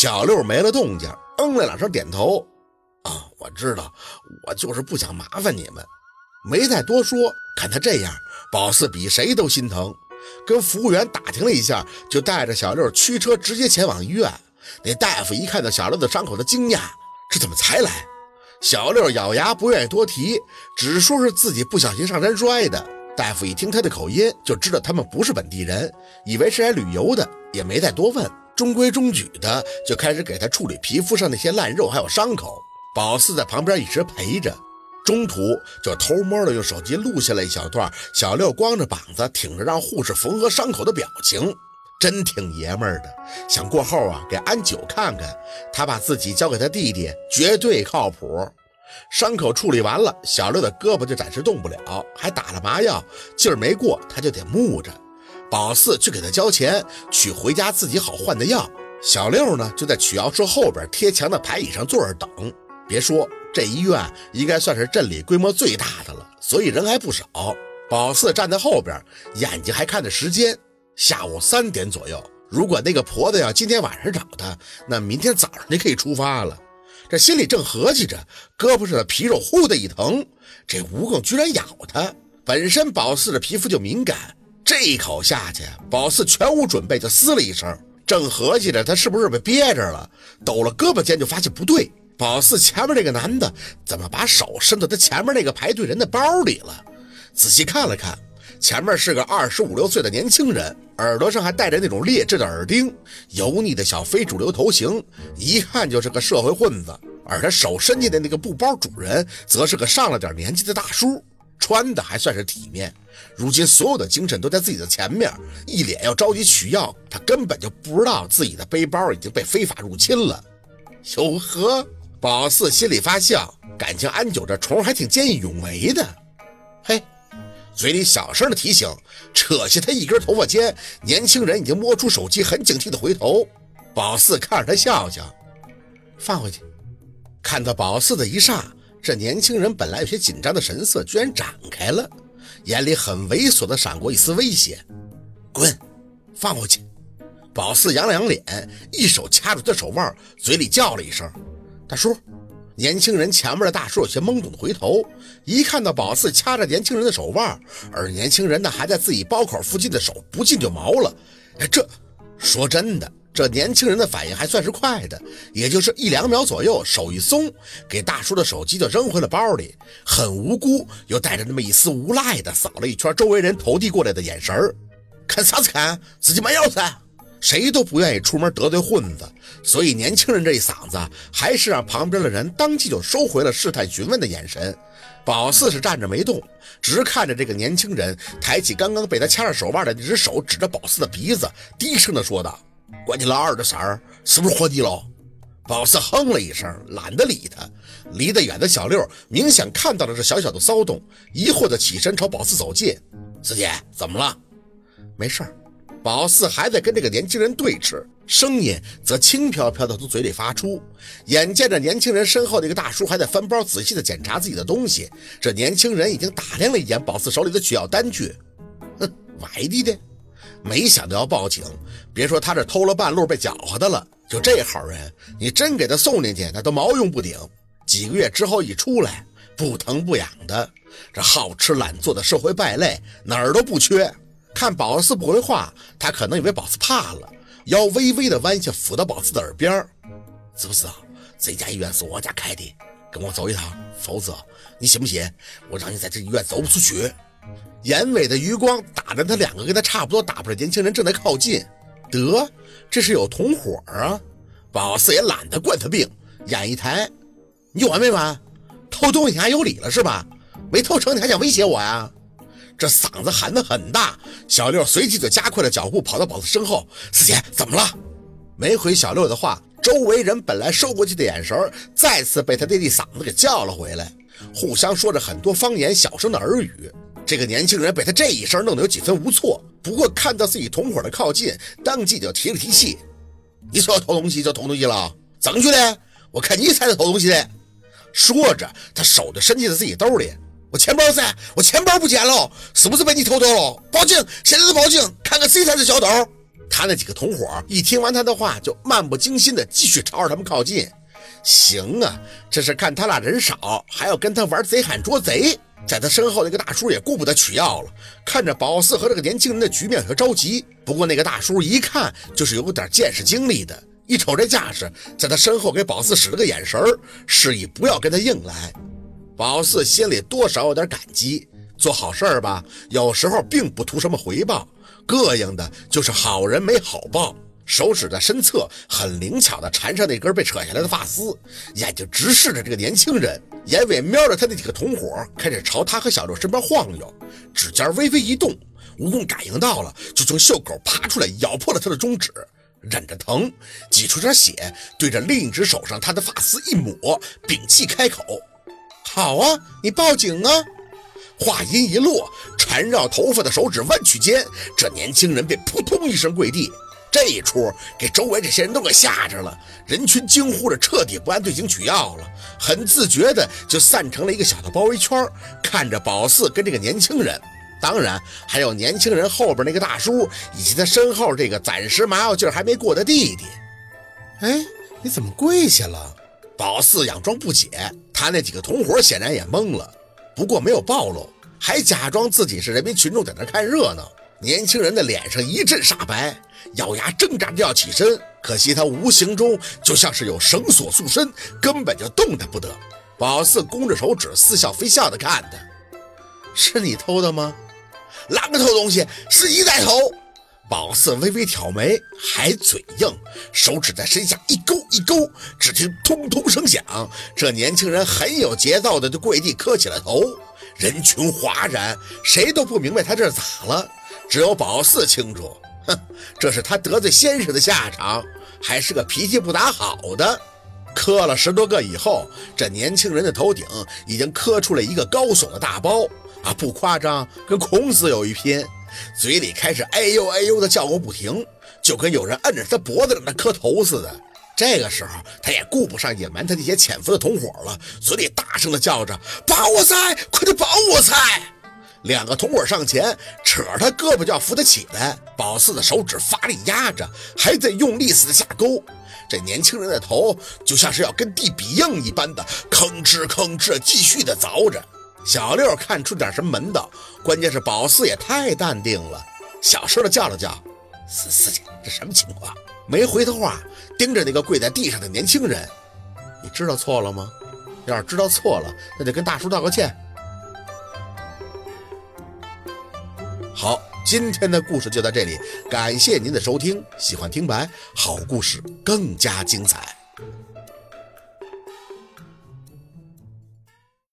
小六没了动静，嗯了两声，点头。啊，我知道，我就是不想麻烦你们，没再多说。看他这样，宝四比谁都心疼，跟服务员打听了一下，就带着小六驱车直接前往医院。那大夫一看到小六的伤口，他惊讶：这怎么才来？小六咬牙不愿意多提，只说是自己不小心上山摔的。大夫一听他的口音，就知道他们不是本地人，以为是来旅游的，也没再多问，中规中矩的就开始给他处理皮肤上那些烂肉还有伤口。宝四在旁边一直陪着，中途就偷摸的用手机录下了一小段小六光着膀子挺着让护士缝合伤口的表情，真挺爷们儿的。想过后啊给安九看看，他把自己交给他弟弟，绝对靠谱。伤口处理完了，小六的胳膊就暂时动不了，还打了麻药，劲儿没过，他就得木着。宝四去给他交钱，取回家自己好换的药。小六呢，就在取药室后边贴墙的排椅上坐着等。别说这医院应该算是镇里规模最大的了，所以人还不少。宝四站在后边，眼睛还看着时间，下午三点左右。如果那个婆子要今天晚上找他，那明天早上就可以出发了。这心里正合计着，胳膊上的皮肉忽的一疼，这蜈蚣居然咬他。本身宝四的皮肤就敏感，这一口下去，宝四全无准备就嘶了一声。正合计着他是不是被憋着了，抖了胳膊间就发现不对，宝四前面那个男的怎么把手伸到他前面那个排队人的包里了？仔细看了看。前面是个二十五六岁的年轻人，耳朵上还戴着那种劣质的耳钉，油腻的小非主流头型，一看就是个社会混子。而他手伸进的那个布包主人，则是个上了点年纪的大叔，穿的还算是体面。如今所有的精神都在自己的前面，一脸要着急取药，他根本就不知道自己的背包已经被非法入侵了。哟呵，宝四心里发笑，感情安九这虫还挺见义勇为的。嘿。嘴里小声的提醒，扯下他一根头发间，年轻人已经摸出手机，很警惕的回头。宝四看着他笑笑，放回去。看到宝四的一刹，这年轻人本来有些紧张的神色居然展开了，眼里很猥琐的闪过一丝威胁：“滚，放回去。”宝四扬了扬脸，一手掐住他手腕，嘴里叫了一声：“大叔。”年轻人前面的大叔有些懵懂的回头，一看到宝四掐着年轻人的手腕，而年轻人呢还在自己包口附近的手不禁就毛了。哎，这说真的，这年轻人的反应还算是快的，也就是一两秒左右，手一松，给大叔的手机就扔回了包里，很无辜又带着那么一丝无赖的扫了一圈周围人投递过来的眼神儿，看啥子看，自己没钥匙。谁都不愿意出门得罪混子，所以年轻人这一嗓子还是让旁边的人当即就收回了试探询问的眼神。宝四是站着没动，直看着这个年轻人抬起刚刚被他掐着手腕的那只手，指着宝四的鼻子，低声的说道：“关你老二的事儿，是不是活腻了？”宝四哼了一声，懒得理他。离得远的小六明显看到了这小小的骚动，疑惑的起身朝宝四走近：“四姐，怎么了？没事儿。”宝四还在跟这个年轻人对峙，声音则轻飘飘的从嘴里发出。眼见着年轻人身后那个大叔还在翻包，仔细的检查自己的东西。这年轻人已经打量了一眼宝四手里的取药单据，哼，外地的，没想到要报警。别说他这偷了半路被搅和的了，就这好人，你真给他送进去，那都毛用不顶。几个月之后一出来，不疼不痒的，这好吃懒做的社会败类哪儿都不缺。看宝四不回话，他可能以为宝四怕了，腰微微的弯下，抚到宝四的耳边知不知道这家医院是我家开的？跟我走一趟，否则你信不信我让你在这医院走不出去？眼尾的余光打着他两个跟他差不多打扮的年轻人正在靠近，得，这是有同伙啊！宝四也懒得惯他病，眼一抬，你有完没完？偷东西你还有理了是吧？没偷成你还想威胁我呀？这嗓子喊得很大，小六随即就加快了脚步，跑到宝四身后。四姐，怎么了？没回小六的话，周围人本来收过去的眼神，再次被他爹地嗓子给叫了回来，互相说着很多方言、小声的耳语。这个年轻人被他这一声弄得有几分无措，不过看到自己同伙的靠近，当即就提了提气：“你说要偷东西就偷东西了，怎么去的？我看你才是偷东西的。”说着，他手就伸进了自己兜里。我钱包噻，我钱包不见了，是不是被你偷走了？报警！现在就报警，看看谁才是小偷。他那几个同伙一听完他的话，就漫不经心的继续朝着他们靠近。行啊，这是看他俩人少，还要跟他玩贼喊捉贼。在他身后那个大叔也顾不得取药了，看着宝四和这个年轻人的局面和着急。不过那个大叔一看就是有点见识经历的，一瞅这架势，在他身后给宝四使了个眼神示意不要跟他硬来。宝四心里多少有点感激，做好事儿吧，有时候并不图什么回报，膈应的就是好人没好报。手指在身侧，很灵巧地缠上那根被扯下来的发丝，眼睛直视着这个年轻人，眼尾瞄着他那几个同伙，开始朝他和小六身边晃悠，指尖微微一动，蜈蚣感应到了，就从袖口爬出来，咬破了他的中指，忍着疼，挤出点血，对着另一只手上他的发丝一抹，屏气开口：“好啊，你报警啊！”话音一落，缠绕头发的手指弯曲间，这年轻人便扑通一声跪地。这一出给周围这些人都给吓着了，人群惊呼着，彻底不按队形取药了，很自觉的就散成了一个小的包围圈，看着宝四跟这个年轻人，当然还有年轻人后边那个大叔，以及他身后这个暂时麻药劲还没过的弟弟。哎，你怎么跪下了？宝四佯装不解，他那几个同伙显然也懵了，不过没有暴露，还假装自己是人民群众在那看热闹。年轻人的脸上一阵煞白，咬牙挣扎着要起身，可惜他无形中就像是有绳索束身，根本就动弹不得。宝四弓着手指，似笑非笑的看他：“是你偷的吗？哪个偷东西？是你在偷？”宝四微微挑眉，还嘴硬，手指在身下一勾一勾，只听通通声响，这年轻人很有节奏的就跪地磕起了头。人群哗然，谁都不明白他这是咋了。只有宝四清楚，哼，这是他得罪先生的下场，还是个脾气不咋好的。磕了十多个以后，这年轻人的头顶已经磕出了一个高耸的大包啊，不夸张，跟孔子有一拼。嘴里开始哎呦哎呦的叫个不停，就跟有人摁着他脖子让他磕头似的。这个时候，他也顾不上隐瞒他那些潜伏的同伙了，嘴里大声的叫着：“保我财，快点保我财！”两个同伙上前，扯着他胳膊就要扶他起来。宝四的手指发力压着，还在用力似的下勾。这年轻人的头就像是要跟地比硬一般的吭哧吭哧，继续的凿着。小六看出点什么门道，关键是宝四也太淡定了，小声的叫了叫：“四四姐，这什么情况？”没回他话，盯着那个跪在地上的年轻人：“你知道错了吗？要是知道错了，那就跟大叔道个歉。”今天的故事就到这里，感谢您的收听。喜欢听白，好故事更加精彩。